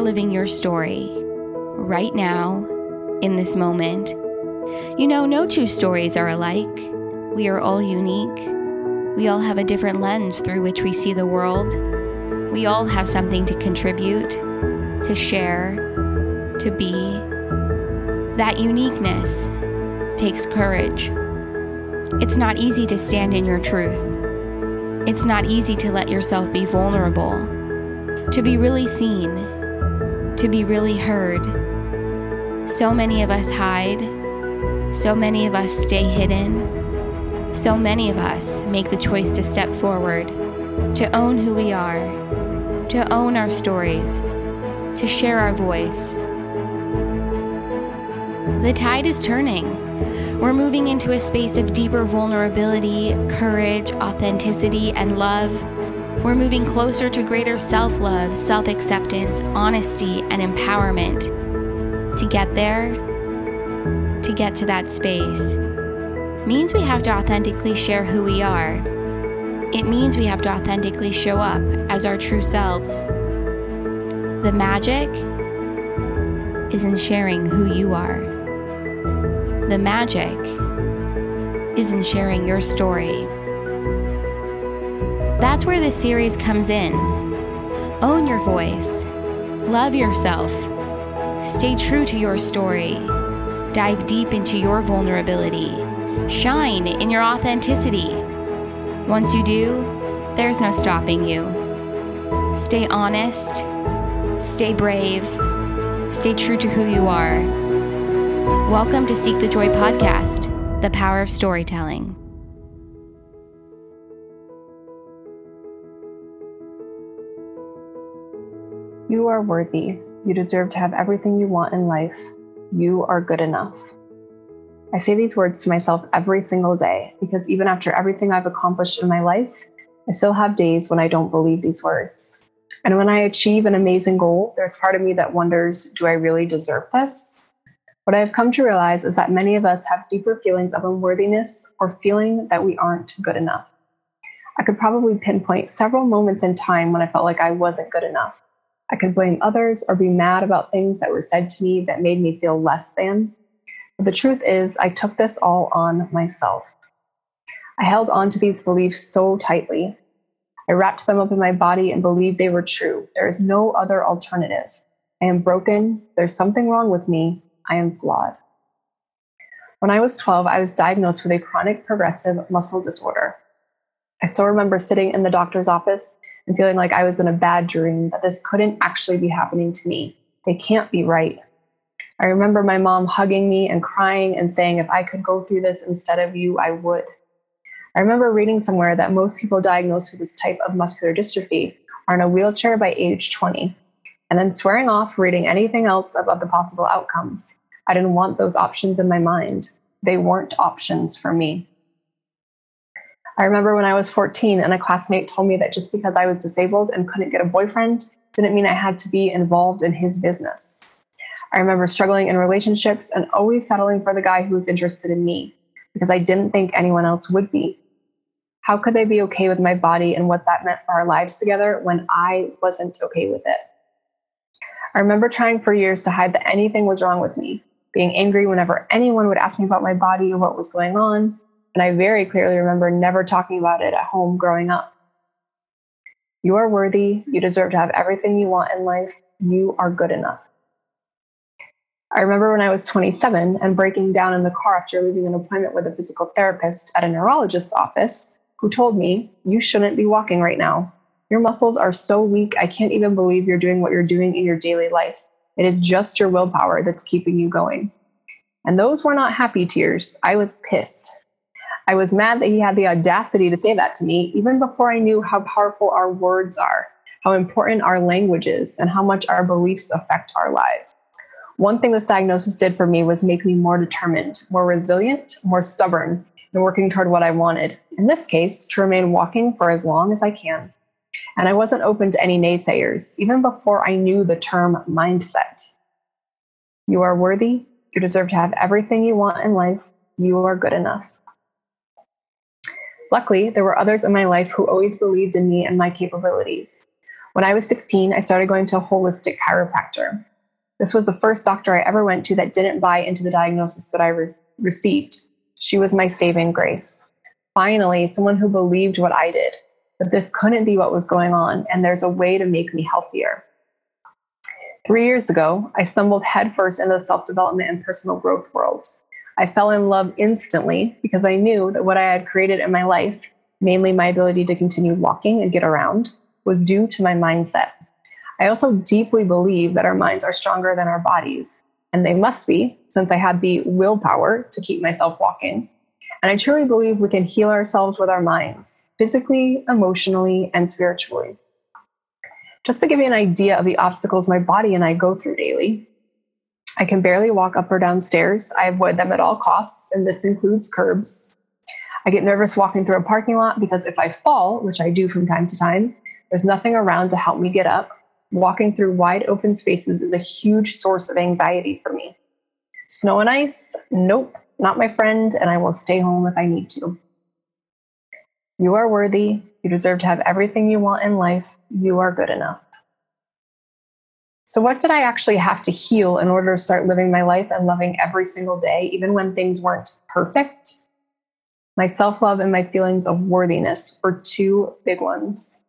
are living your story right now, in this moment. You know, no two stories are alike. We are all unique. We all have a different lens through which we see the world. We all have something to contribute, to share, to be. That uniqueness takes courage. It's not easy to stand in your truth. It's not easy to let yourself be vulnerable, to be really seen, to be really heard. So many of us hide, so many of us stay hidden, so many of us make the choice to step forward, to own who we are, to own our stories, to share our voice. The tide is turning. We're moving into a space of deeper vulnerability, courage, authenticity, and love. We're moving closer to greater self love, self acceptance, honesty, and empowerment. To get there, to get to that space, means we have to authentically share who we are. It means we have to authentically show up as our true selves. The magic is in sharing who you are. The magic is in sharing your story. That's where this series comes in. Own your voice, love yourself, stay true to your story, dive deep into your vulnerability, shine in your authenticity. Once you do, there's no stopping you. Stay honest, stay brave, stay true to who you are. Welcome to Seek the Joy podcast, the power of storytelling. You are worthy. You deserve to have everything you want in life. You are good enough. I say these words to myself every single day because even after everything I've accomplished in my life, I still have days when I don't believe these words. And when I achieve an amazing goal, there's part of me that wonders do I really deserve this? What I've come to realize is that many of us have deeper feelings of unworthiness or feeling that we aren't good enough. I could probably pinpoint several moments in time when I felt like I wasn't good enough. I could blame others or be mad about things that were said to me that made me feel less than. But the truth is, I took this all on myself. I held on to these beliefs so tightly. I wrapped them up in my body and believed they were true. There is no other alternative. I am broken. There's something wrong with me. I am flawed. When I was 12, I was diagnosed with a chronic progressive muscle disorder. I still remember sitting in the doctor's office and feeling like I was in a bad dream, that this couldn't actually be happening to me. They can't be right. I remember my mom hugging me and crying and saying, if I could go through this instead of you, I would. I remember reading somewhere that most people diagnosed with this type of muscular dystrophy are in a wheelchair by age 20, and then swearing off reading anything else about the possible outcomes. I didn't want those options in my mind. They weren't options for me. I remember when I was 14 and a classmate told me that just because I was disabled and couldn't get a boyfriend didn't mean I had to be involved in his business. I remember struggling in relationships and always settling for the guy who was interested in me because I didn't think anyone else would be. How could they be okay with my body and what that meant for our lives together when I wasn't okay with it? I remember trying for years to hide that anything was wrong with me, being angry whenever anyone would ask me about my body or what was going on. And I very clearly remember never talking about it at home growing up. You are worthy. You deserve to have everything you want in life. You are good enough. I remember when I was 27 and breaking down in the car after leaving an appointment with a physical therapist at a neurologist's office who told me, You shouldn't be walking right now. Your muscles are so weak, I can't even believe you're doing what you're doing in your daily life. It is just your willpower that's keeping you going. And those were not happy tears. I was pissed. I was mad that he had the audacity to say that to me, even before I knew how powerful our words are, how important our language is, and how much our beliefs affect our lives. One thing this diagnosis did for me was make me more determined, more resilient, more stubborn, and working toward what I wanted. In this case, to remain walking for as long as I can. And I wasn't open to any naysayers, even before I knew the term mindset. You are worthy. You deserve to have everything you want in life. You are good enough. Luckily, there were others in my life who always believed in me and my capabilities. When I was 16, I started going to a holistic chiropractor. This was the first doctor I ever went to that didn't buy into the diagnosis that I re- received. She was my saving grace. Finally, someone who believed what I did, that this couldn't be what was going on, and there's a way to make me healthier. Three years ago, I stumbled headfirst into the self development and personal growth world. I fell in love instantly because I knew that what I had created in my life, mainly my ability to continue walking and get around, was due to my mindset. I also deeply believe that our minds are stronger than our bodies, and they must be, since I had the willpower to keep myself walking. And I truly believe we can heal ourselves with our minds, physically, emotionally, and spiritually. Just to give you an idea of the obstacles my body and I go through daily, I can barely walk up or down stairs. I avoid them at all costs, and this includes curbs. I get nervous walking through a parking lot because if I fall, which I do from time to time, there's nothing around to help me get up. Walking through wide open spaces is a huge source of anxiety for me. Snow and ice? Nope, not my friend, and I will stay home if I need to. You are worthy. You deserve to have everything you want in life. You are good enough. So, what did I actually have to heal in order to start living my life and loving every single day, even when things weren't perfect? My self love and my feelings of worthiness were two big ones.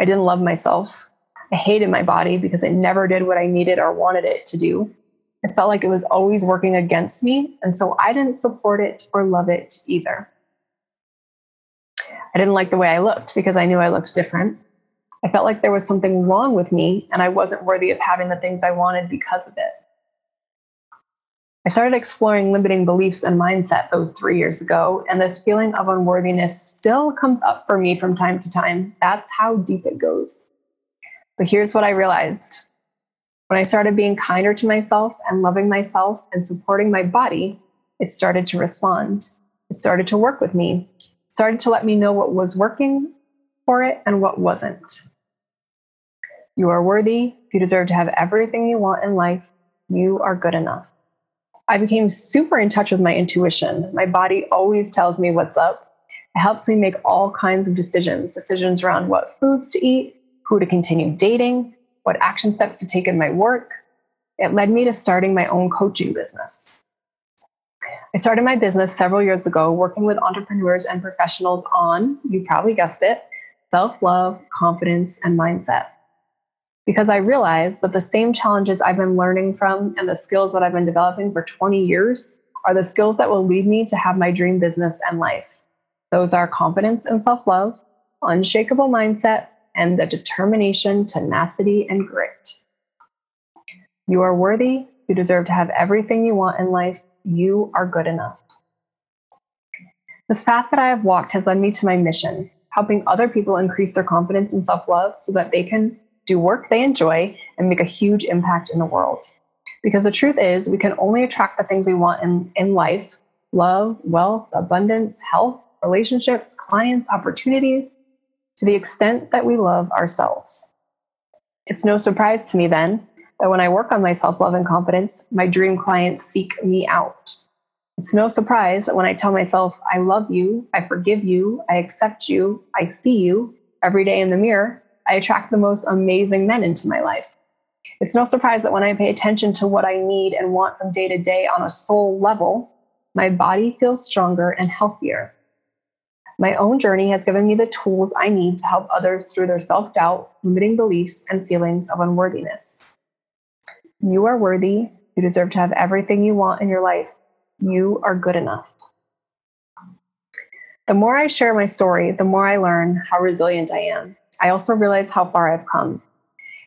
I didn't love myself. I hated my body because it never did what I needed or wanted it to do. I felt like it was always working against me, and so I didn't support it or love it either. I didn't like the way I looked because I knew I looked different. I felt like there was something wrong with me and I wasn't worthy of having the things I wanted because of it. I started exploring limiting beliefs and mindset those three years ago, and this feeling of unworthiness still comes up for me from time to time. That's how deep it goes. But here's what I realized when I started being kinder to myself and loving myself and supporting my body, it started to respond. It started to work with me, started to let me know what was working for it and what wasn't. You are worthy. You deserve to have everything you want in life. You are good enough. I became super in touch with my intuition. My body always tells me what's up. It helps me make all kinds of decisions decisions around what foods to eat, who to continue dating, what action steps to take in my work. It led me to starting my own coaching business. I started my business several years ago working with entrepreneurs and professionals on, you probably guessed it, self love, confidence, and mindset because I realized that the same challenges I've been learning from and the skills that I've been developing for 20 years are the skills that will lead me to have my dream business and life. Those are confidence and self love, unshakable mindset, and the determination, tenacity, and grit. You are worthy. You deserve to have everything you want in life. You are good enough. This path that I have walked has led me to my mission, helping other people increase their confidence and self love so that they can do work they enjoy, and make a huge impact in the world. Because the truth is, we can only attract the things we want in, in life love, wealth, abundance, health, relationships, clients, opportunities to the extent that we love ourselves. It's no surprise to me then that when I work on my self love and confidence, my dream clients seek me out. It's no surprise that when I tell myself, I love you, I forgive you, I accept you, I see you every day in the mirror, I attract the most amazing men into my life. It's no surprise that when I pay attention to what I need and want from day to day on a soul level, my body feels stronger and healthier. My own journey has given me the tools I need to help others through their self doubt, limiting beliefs, and feelings of unworthiness. You are worthy. You deserve to have everything you want in your life. You are good enough. The more I share my story, the more I learn how resilient I am. I also realize how far I've come.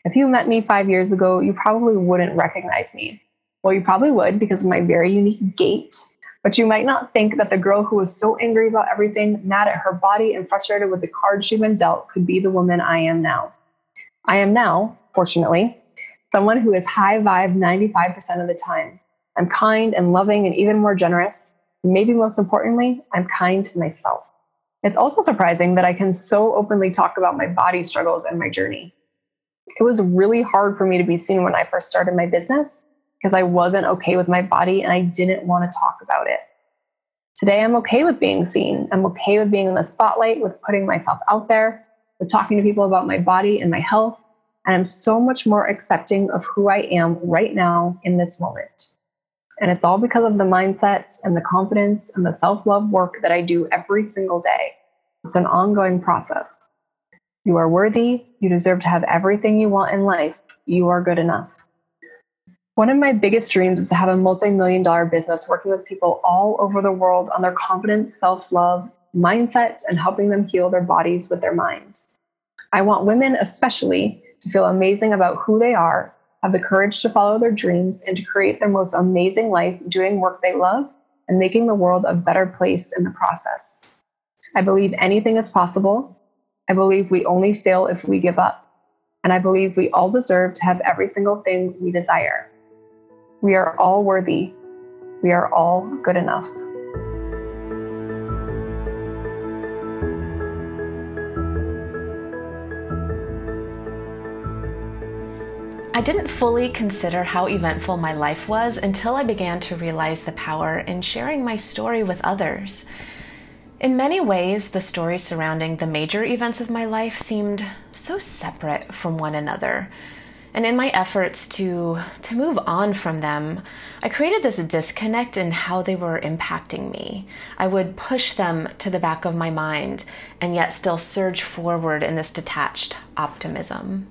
If you met me five years ago, you probably wouldn't recognize me. Well, you probably would because of my very unique gait, but you might not think that the girl who was so angry about everything, mad at her body, and frustrated with the cards she'd been dealt could be the woman I am now. I am now, fortunately, someone who is high vibe 95% of the time. I'm kind and loving and even more generous. Maybe most importantly, I'm kind to myself. It's also surprising that I can so openly talk about my body struggles and my journey. It was really hard for me to be seen when I first started my business because I wasn't okay with my body and I didn't want to talk about it. Today, I'm okay with being seen. I'm okay with being in the spotlight, with putting myself out there. with talking to people about my body and my health. And I'm so much more accepting of who I am right now in this moment. And it's all because of the mindset and the confidence and the self love work that I do every single day. It's an ongoing process. You are worthy. You deserve to have everything you want in life. You are good enough. One of my biggest dreams is to have a multi million dollar business working with people all over the world on their confidence, self love, mindset, and helping them heal their bodies with their minds. I want women, especially, to feel amazing about who they are, have the courage to follow their dreams, and to create their most amazing life doing work they love and making the world a better place in the process. I believe anything is possible. I believe we only fail if we give up. And I believe we all deserve to have every single thing we desire. We are all worthy. We are all good enough. I didn't fully consider how eventful my life was until I began to realize the power in sharing my story with others. In many ways, the stories surrounding the major events of my life seemed so separate from one another. And in my efforts to to move on from them, I created this disconnect in how they were impacting me. I would push them to the back of my mind and yet still surge forward in this detached optimism.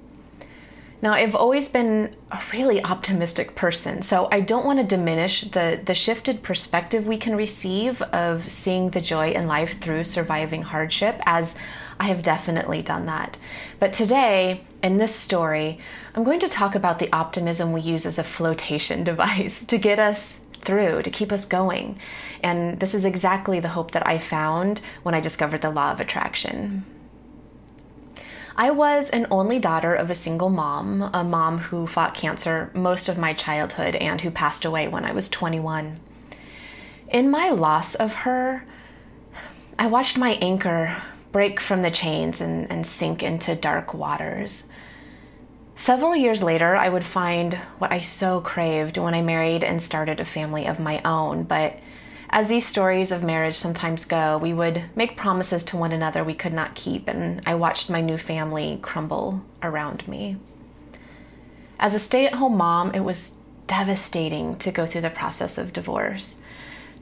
Now, I've always been a really optimistic person, so I don't want to diminish the, the shifted perspective we can receive of seeing the joy in life through surviving hardship, as I have definitely done that. But today, in this story, I'm going to talk about the optimism we use as a flotation device to get us through, to keep us going. And this is exactly the hope that I found when I discovered the law of attraction. I was an only daughter of a single mom, a mom who fought cancer most of my childhood and who passed away when I was 21. In my loss of her, I watched my anchor break from the chains and, and sink into dark waters. Several years later, I would find what I so craved when I married and started a family of my own. But as these stories of marriage sometimes go, we would make promises to one another we could not keep, and I watched my new family crumble around me. As a stay at home mom, it was devastating to go through the process of divorce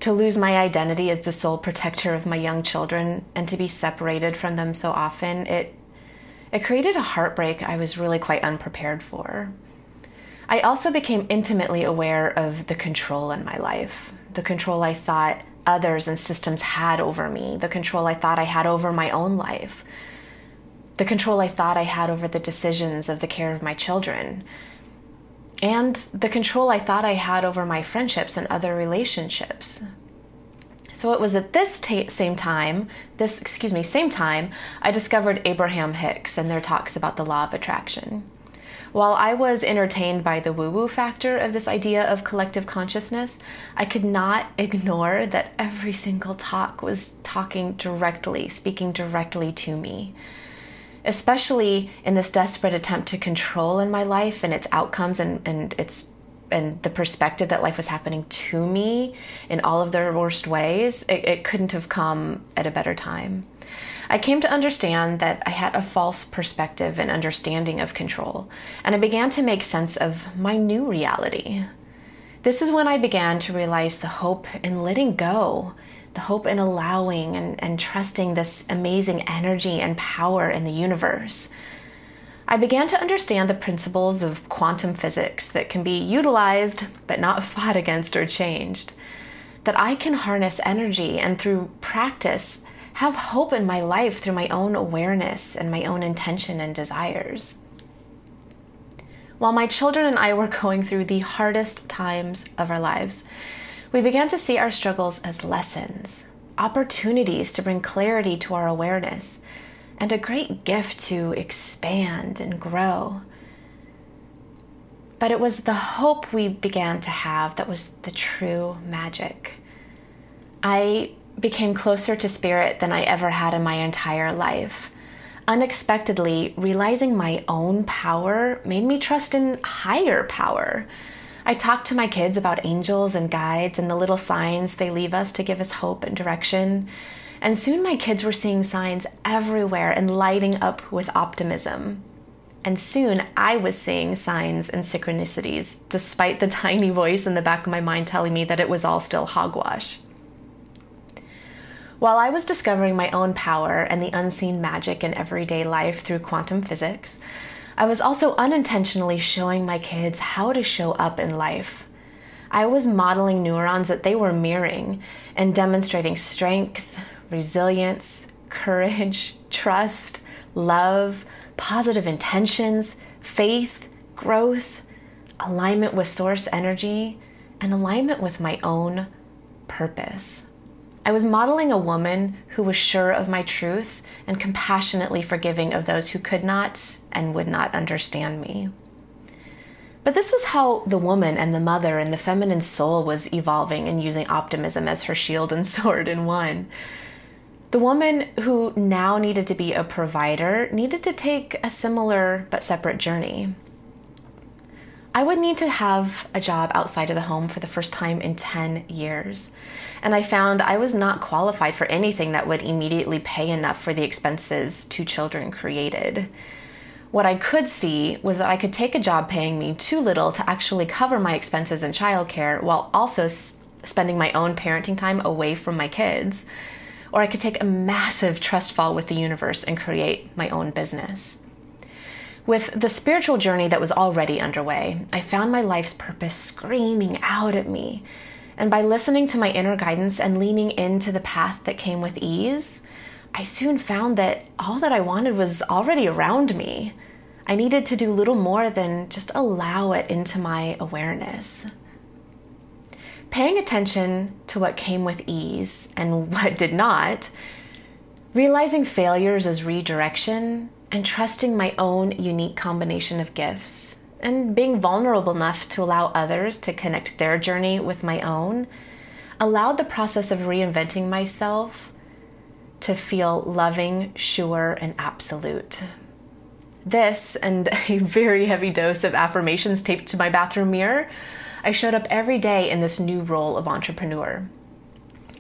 to lose my identity as the sole protector of my young children and to be separated from them so often, it it created a heartbreak I was really quite unprepared for. I also became intimately aware of the control in my life, the control I thought others and systems had over me, the control I thought I had over my own life, the control I thought I had over the decisions of the care of my children, and the control I thought I had over my friendships and other relationships. So it was at this same time, this excuse me, same time, I discovered Abraham Hicks and their talks about the law of attraction. While I was entertained by the woo woo factor of this idea of collective consciousness, I could not ignore that every single talk was talking directly, speaking directly to me especially in this desperate attempt to control in my life and its outcomes and, and its and the perspective that life was happening to me in all of their worst ways, it, it couldn't have come at a better time. I came to understand that I had a false perspective and understanding of control, and I began to make sense of my new reality. This is when I began to realize the hope in letting go the hope in allowing and, and trusting this amazing energy and power in the universe. I began to understand the principles of quantum physics that can be utilized but not fought against or changed. That I can harness energy and through practice have hope in my life through my own awareness and my own intention and desires. While my children and I were going through the hardest times of our lives, we began to see our struggles as lessons, opportunities to bring clarity to our awareness, and a great gift to expand and grow. But it was the hope we began to have that was the true magic. I became closer to spirit than I ever had in my entire life. Unexpectedly, realizing my own power made me trust in higher power I talk to my kids about angels and guides and the little signs they leave us to give us hope and direction. And soon my kids were seeing signs everywhere and lighting up with optimism. And soon I was seeing signs and synchronicities, despite the tiny voice in the back of my mind telling me that it was all still hogwash. While I was discovering my own power and the unseen magic in everyday life through quantum physics, I was also unintentionally showing my kids how to show up in life. I was modeling neurons that they were mirroring and demonstrating strength, resilience, courage, trust, love, positive intentions, faith, growth, alignment with source energy, and alignment with my own purpose. I was modeling a woman who was sure of my truth and compassionately forgiving of those who could not and would not understand me. But this was how the woman and the mother and the feminine soul was evolving and using optimism as her shield and sword in one. The woman who now needed to be a provider needed to take a similar but separate journey. I would need to have a job outside of the home for the first time in 10 years. And I found I was not qualified for anything that would immediately pay enough for the expenses two children created. What I could see was that I could take a job paying me too little to actually cover my expenses in childcare while also spending my own parenting time away from my kids. Or I could take a massive trust fall with the universe and create my own business. With the spiritual journey that was already underway, I found my life's purpose screaming out at me. And by listening to my inner guidance and leaning into the path that came with ease, I soon found that all that I wanted was already around me. I needed to do little more than just allow it into my awareness. Paying attention to what came with ease and what did not, realizing failures as redirection, and trusting my own unique combination of gifts and being vulnerable enough to allow others to connect their journey with my own allowed the process of reinventing myself to feel loving, sure, and absolute. This and a very heavy dose of affirmations taped to my bathroom mirror, I showed up every day in this new role of entrepreneur.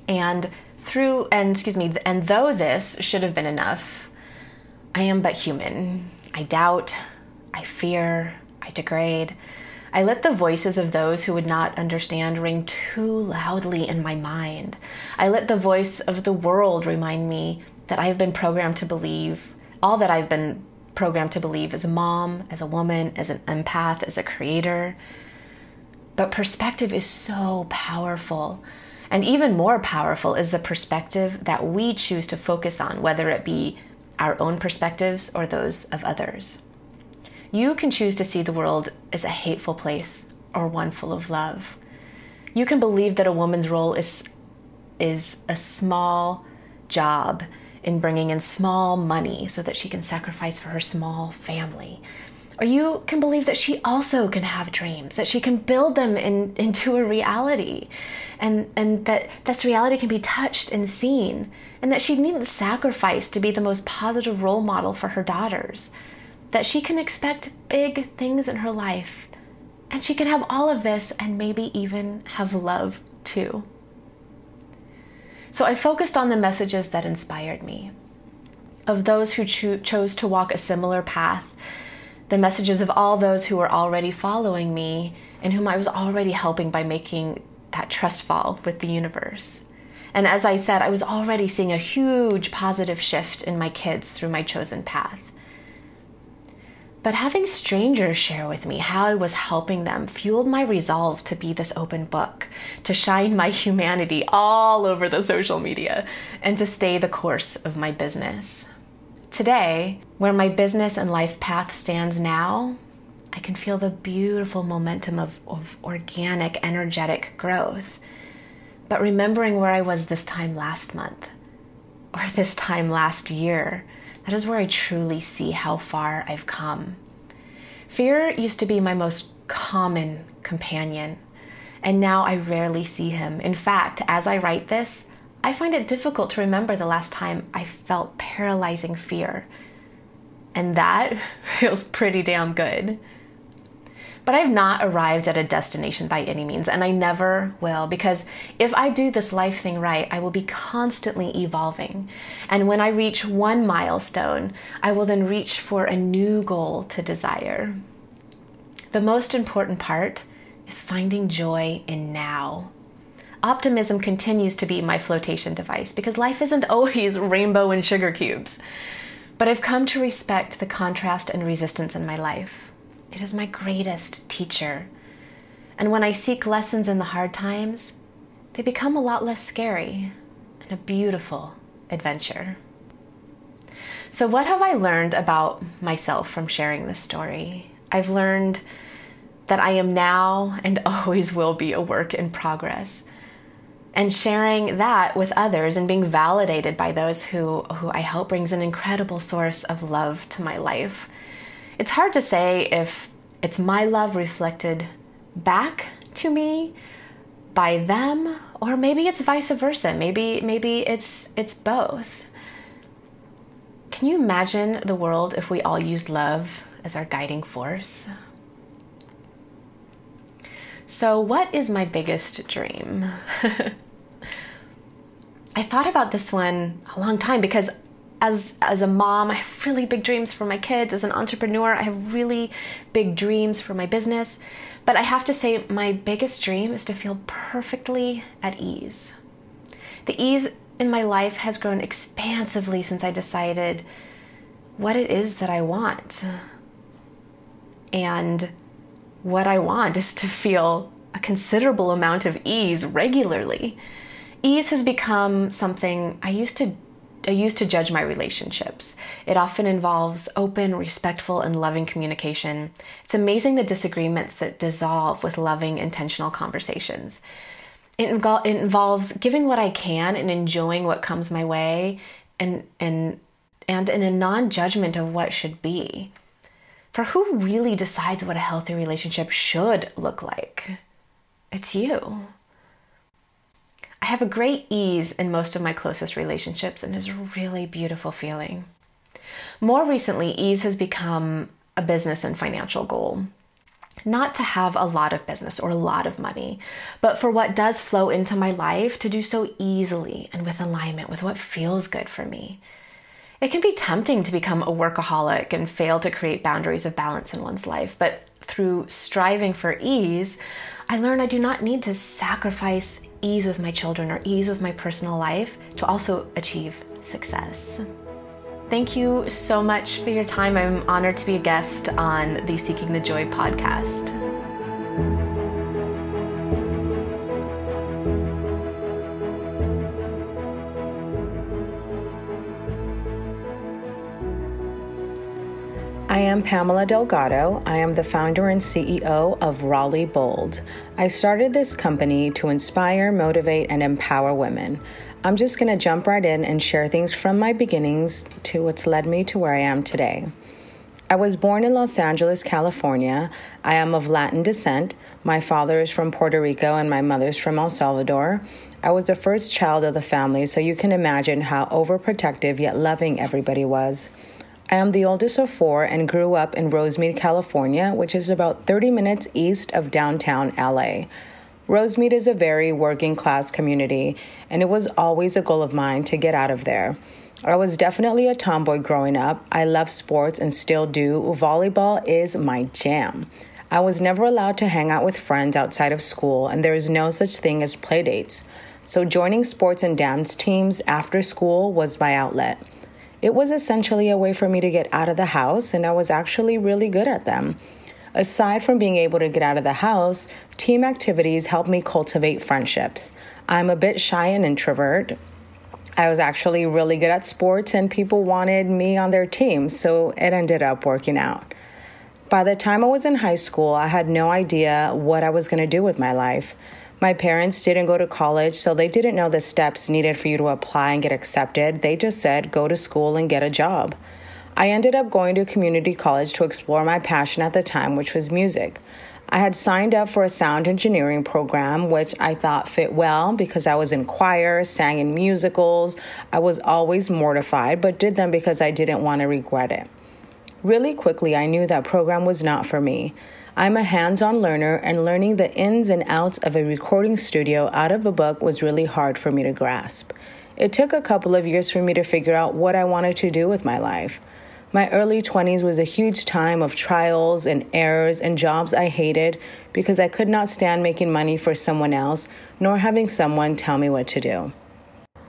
And through, and excuse me, and though this should have been enough, I am but human. I doubt, I fear, I degrade. I let the voices of those who would not understand ring too loudly in my mind. I let the voice of the world remind me that I have been programmed to believe all that I've been programmed to believe as a mom, as a woman, as an empath, as a creator. But perspective is so powerful. And even more powerful is the perspective that we choose to focus on, whether it be our own perspectives or those of others. You can choose to see the world as a hateful place or one full of love. You can believe that a woman's role is, is a small job in bringing in small money so that she can sacrifice for her small family. Or you can believe that she also can have dreams, that she can build them in, into a reality, and, and that this reality can be touched and seen, and that she needn't sacrifice to be the most positive role model for her daughters, that she can expect big things in her life, and she can have all of this and maybe even have love too. So I focused on the messages that inspired me, of those who cho- chose to walk a similar path the messages of all those who were already following me and whom I was already helping by making that trust fall with the universe. And as I said, I was already seeing a huge positive shift in my kids through my chosen path. But having strangers share with me how I was helping them fueled my resolve to be this open book, to shine my humanity all over the social media, and to stay the course of my business. Today, where my business and life path stands now, I can feel the beautiful momentum of, of organic, energetic growth. But remembering where I was this time last month, or this time last year, that is where I truly see how far I've come. Fear used to be my most common companion, and now I rarely see him. In fact, as I write this, I find it difficult to remember the last time I felt paralyzing fear. And that feels pretty damn good. But I've not arrived at a destination by any means, and I never will, because if I do this life thing right, I will be constantly evolving. And when I reach one milestone, I will then reach for a new goal to desire. The most important part is finding joy in now. Optimism continues to be my flotation device because life isn't always rainbow and sugar cubes. But I've come to respect the contrast and resistance in my life. It is my greatest teacher. And when I seek lessons in the hard times, they become a lot less scary and a beautiful adventure. So, what have I learned about myself from sharing this story? I've learned that I am now and always will be a work in progress. And sharing that with others and being validated by those who, who I hope brings an incredible source of love to my life. It's hard to say if it's my love reflected back to me by them or maybe it's vice versa. Maybe maybe it's it's both. Can you imagine the world if we all used love as our guiding force? So what is my biggest dream i thought about this one a long time because as as a mom, I have really big dreams for my kids. As an entrepreneur, I have really big dreams for my business. But I have to say my biggest dream is to feel perfectly at ease. The ease in my life has grown expansively since I decided what it is that I want. And what I want is to feel a considerable amount of ease regularly. Ease has become something I used to I use to judge my relationships. It often involves open, respectful, and loving communication. It's amazing the disagreements that dissolve with loving, intentional conversations. It, it involves giving what I can and enjoying what comes my way, and and and in a non-judgment of what should be. For who really decides what a healthy relationship should look like? It's you. I have a great ease in most of my closest relationships, and it's a really beautiful feeling. More recently, ease has become a business and financial goal. Not to have a lot of business or a lot of money, but for what does flow into my life to do so easily and with alignment with what feels good for me. It can be tempting to become a workaholic and fail to create boundaries of balance in one's life, but through striving for ease, I learn I do not need to sacrifice ease with my children or ease with my personal life to also achieve success. Thank you so much for your time. I'm honored to be a guest on the Seeking the Joy podcast. I am Pamela Delgado. I am the founder and CEO of Raleigh Bold. I started this company to inspire, motivate, and empower women. I'm just going to jump right in and share things from my beginnings to what's led me to where I am today. I was born in Los Angeles, California. I am of Latin descent. My father is from Puerto Rico and my mother's from El Salvador. I was the first child of the family, so you can imagine how overprotective yet loving everybody was. I am the oldest of four and grew up in Rosemead, California, which is about 30 minutes east of downtown LA. Rosemead is a very working class community, and it was always a goal of mine to get out of there. I was definitely a tomboy growing up. I love sports and still do. Volleyball is my jam. I was never allowed to hang out with friends outside of school, and there is no such thing as playdates. So, joining sports and dance teams after school was my outlet. It was essentially a way for me to get out of the house, and I was actually really good at them. Aside from being able to get out of the house, team activities helped me cultivate friendships. I'm a bit shy and introvert. I was actually really good at sports, and people wanted me on their team, so it ended up working out. By the time I was in high school, I had no idea what I was going to do with my life. My parents didn't go to college, so they didn't know the steps needed for you to apply and get accepted. They just said, go to school and get a job. I ended up going to community college to explore my passion at the time, which was music. I had signed up for a sound engineering program, which I thought fit well because I was in choir, sang in musicals. I was always mortified, but did them because I didn't want to regret it. Really quickly, I knew that program was not for me. I'm a hands on learner, and learning the ins and outs of a recording studio out of a book was really hard for me to grasp. It took a couple of years for me to figure out what I wanted to do with my life. My early 20s was a huge time of trials and errors and jobs I hated because I could not stand making money for someone else nor having someone tell me what to do.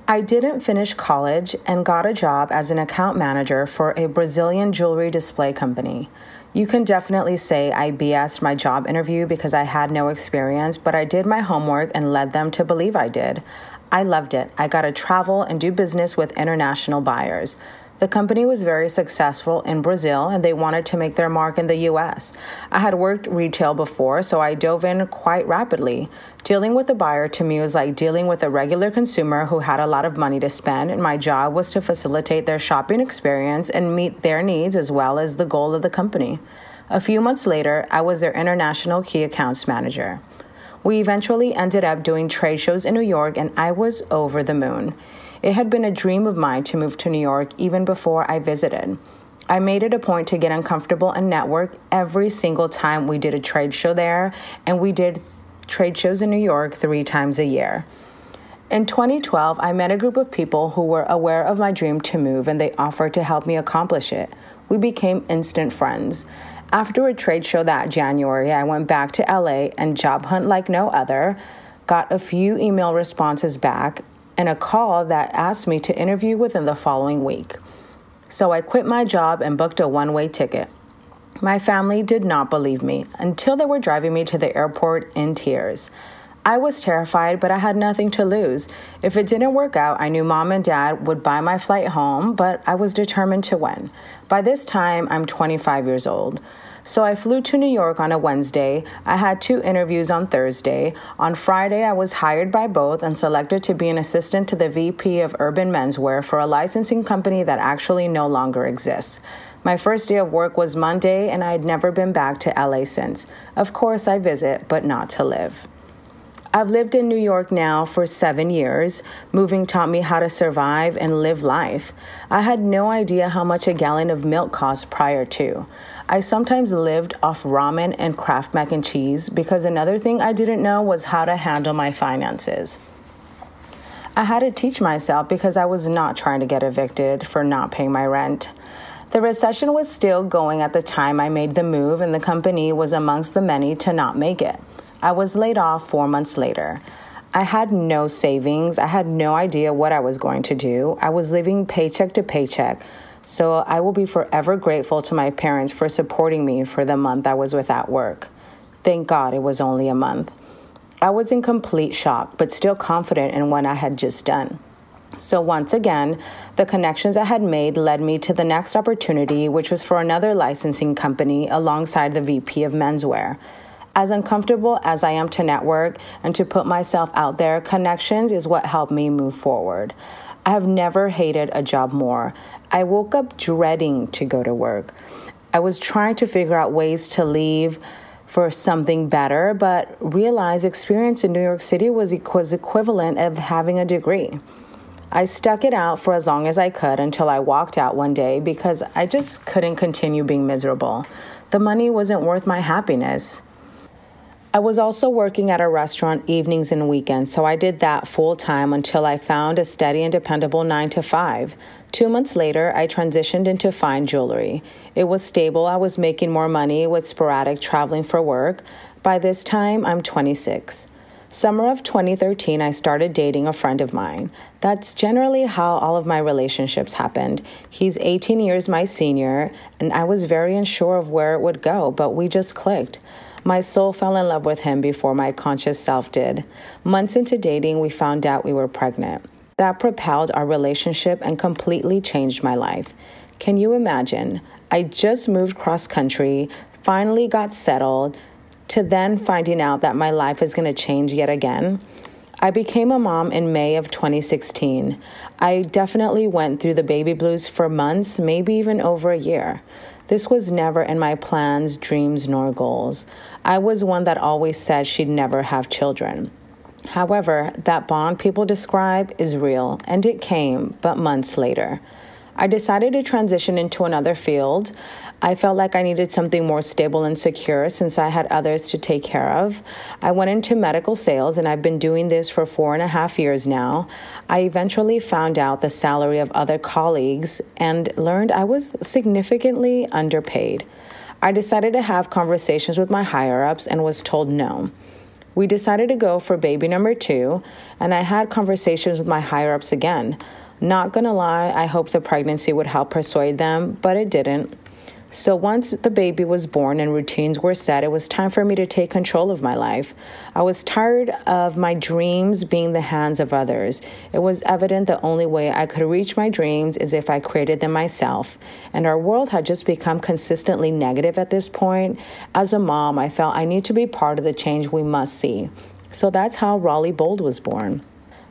I didn't finish college and got a job as an account manager for a Brazilian jewelry display company. You can definitely say I BS'd my job interview because I had no experience, but I did my homework and led them to believe I did. I loved it. I got to travel and do business with international buyers. The company was very successful in Brazil and they wanted to make their mark in the US. I had worked retail before, so I dove in quite rapidly. Dealing with a buyer to me was like dealing with a regular consumer who had a lot of money to spend, and my job was to facilitate their shopping experience and meet their needs as well as the goal of the company. A few months later, I was their international key accounts manager. We eventually ended up doing trade shows in New York, and I was over the moon. It had been a dream of mine to move to New York even before I visited. I made it a point to get uncomfortable and network every single time we did a trade show there, and we did trade shows in New York three times a year. In 2012, I met a group of people who were aware of my dream to move and they offered to help me accomplish it. We became instant friends. After a trade show that January, I went back to LA and job hunt like no other, got a few email responses back, and a call that asked me to interview within the following week. So I quit my job and booked a one way ticket. My family did not believe me until they were driving me to the airport in tears. I was terrified, but I had nothing to lose. If it didn't work out, I knew mom and dad would buy my flight home, but I was determined to win. By this time, I'm 25 years old. So I flew to New York on a Wednesday. I had two interviews on Thursday. On Friday, I was hired by both and selected to be an assistant to the VP of Urban Menswear for a licensing company that actually no longer exists. My first day of work was Monday, and I had never been back to LA since. Of course, I visit, but not to live. I've lived in New York now for seven years. Moving taught me how to survive and live life. I had no idea how much a gallon of milk cost prior to. I sometimes lived off ramen and Kraft mac and cheese because another thing I didn't know was how to handle my finances. I had to teach myself because I was not trying to get evicted for not paying my rent. The recession was still going at the time I made the move, and the company was amongst the many to not make it. I was laid off four months later. I had no savings. I had no idea what I was going to do. I was living paycheck to paycheck. So I will be forever grateful to my parents for supporting me for the month I was without work. Thank God it was only a month. I was in complete shock, but still confident in what I had just done. So, once again, the connections I had made led me to the next opportunity, which was for another licensing company alongside the VP of menswear. As uncomfortable as I am to network and to put myself out there, connections is what helped me move forward. I have never hated a job more. I woke up dreading to go to work. I was trying to figure out ways to leave for something better, but realized experience in New York City was, was equivalent of having a degree. I stuck it out for as long as I could until I walked out one day because I just couldn't continue being miserable. The money wasn't worth my happiness. I was also working at a restaurant evenings and weekends, so I did that full time until I found a steady and dependable 9 to 5. Two months later, I transitioned into fine jewelry. It was stable, I was making more money with sporadic traveling for work. By this time, I'm 26. Summer of 2013, I started dating a friend of mine. That's generally how all of my relationships happened. He's 18 years my senior, and I was very unsure of where it would go, but we just clicked. My soul fell in love with him before my conscious self did. Months into dating, we found out we were pregnant. That propelled our relationship and completely changed my life. Can you imagine? I just moved cross country, finally got settled, to then finding out that my life is going to change yet again. I became a mom in May of 2016. I definitely went through the baby blues for months, maybe even over a year. This was never in my plans, dreams, nor goals. I was one that always said she'd never have children. However, that bond people describe is real, and it came, but months later. I decided to transition into another field. I felt like I needed something more stable and secure since I had others to take care of. I went into medical sales and I've been doing this for four and a half years now. I eventually found out the salary of other colleagues and learned I was significantly underpaid. I decided to have conversations with my higher ups and was told no. We decided to go for baby number two, and I had conversations with my higher ups again. Not gonna lie, I hoped the pregnancy would help persuade them, but it didn't. So once the baby was born and routines were set, it was time for me to take control of my life. I was tired of my dreams being the hands of others. It was evident the only way I could reach my dreams is if I created them myself. And our world had just become consistently negative at this point. As a mom, I felt I need to be part of the change we must see. So that's how Raleigh Bold was born.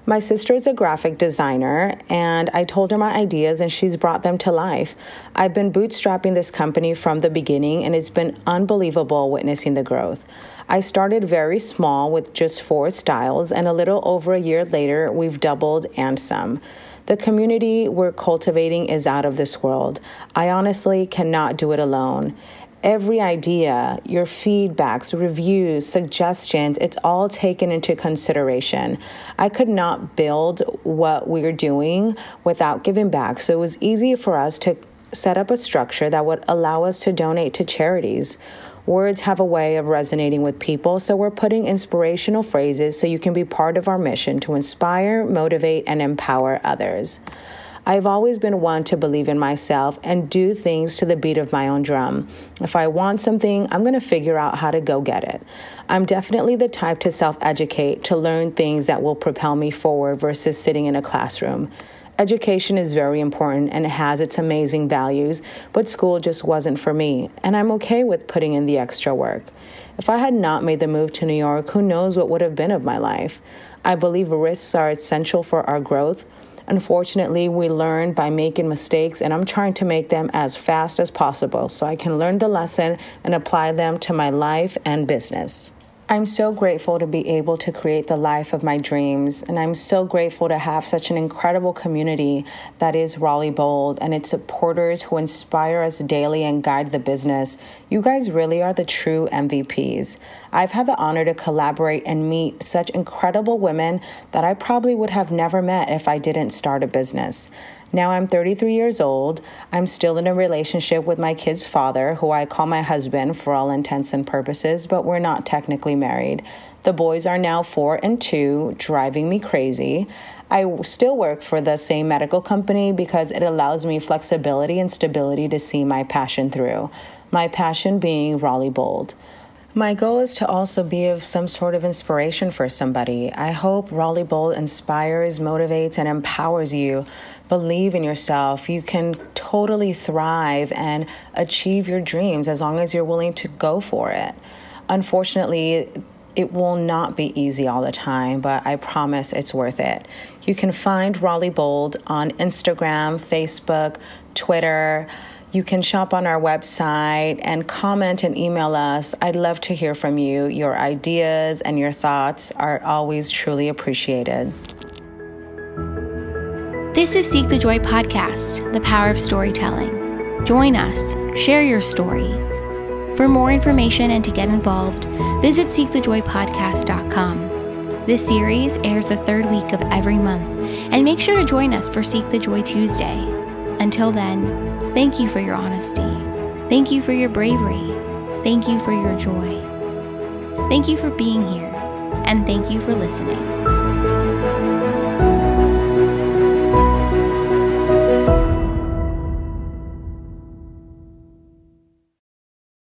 My sister is a graphic designer, and I told her my ideas, and she's brought them to life. I've been bootstrapping this company from the beginning, and it's been unbelievable witnessing the growth. I started very small with just four styles, and a little over a year later, we've doubled and some. The community we're cultivating is out of this world. I honestly cannot do it alone every idea, your feedbacks, reviews, suggestions, it's all taken into consideration. I could not build what we're doing without giving back. So it was easy for us to set up a structure that would allow us to donate to charities. Words have a way of resonating with people, so we're putting inspirational phrases so you can be part of our mission to inspire, motivate, and empower others. I've always been one to believe in myself and do things to the beat of my own drum. If I want something, I'm going to figure out how to go get it. I'm definitely the type to self educate, to learn things that will propel me forward versus sitting in a classroom. Education is very important and it has its amazing values, but school just wasn't for me, and I'm okay with putting in the extra work. If I had not made the move to New York, who knows what would have been of my life? I believe risks are essential for our growth, Unfortunately, we learn by making mistakes, and I'm trying to make them as fast as possible so I can learn the lesson and apply them to my life and business. I'm so grateful to be able to create the life of my dreams, and I'm so grateful to have such an incredible community that is Raleigh Bold and its supporters who inspire us daily and guide the business. You guys really are the true MVPs. I've had the honor to collaborate and meet such incredible women that I probably would have never met if I didn't start a business. Now I'm 33 years old. I'm still in a relationship with my kid's father, who I call my husband for all intents and purposes, but we're not technically married. The boys are now four and two, driving me crazy. I still work for the same medical company because it allows me flexibility and stability to see my passion through. My passion being Raleigh Bold. My goal is to also be of some sort of inspiration for somebody. I hope Raleigh Bold inspires, motivates, and empowers you believe in yourself, you can totally thrive and achieve your dreams as long as you're willing to go for it. Unfortunately, it will not be easy all the time, but I promise it's worth it. You can find Raleigh Bold on Instagram, Facebook, Twitter. You can shop on our website and comment and email us. I'd love to hear from you. Your ideas and your thoughts are always truly appreciated. This is Seek the Joy podcast, the power of storytelling. Join us, share your story. For more information and to get involved, visit seekthejoypodcast.com. This series airs the third week of every month, and make sure to join us for Seek the Joy Tuesday. Until then, thank you for your honesty. Thank you for your bravery. Thank you for your joy. Thank you for being here, and thank you for listening.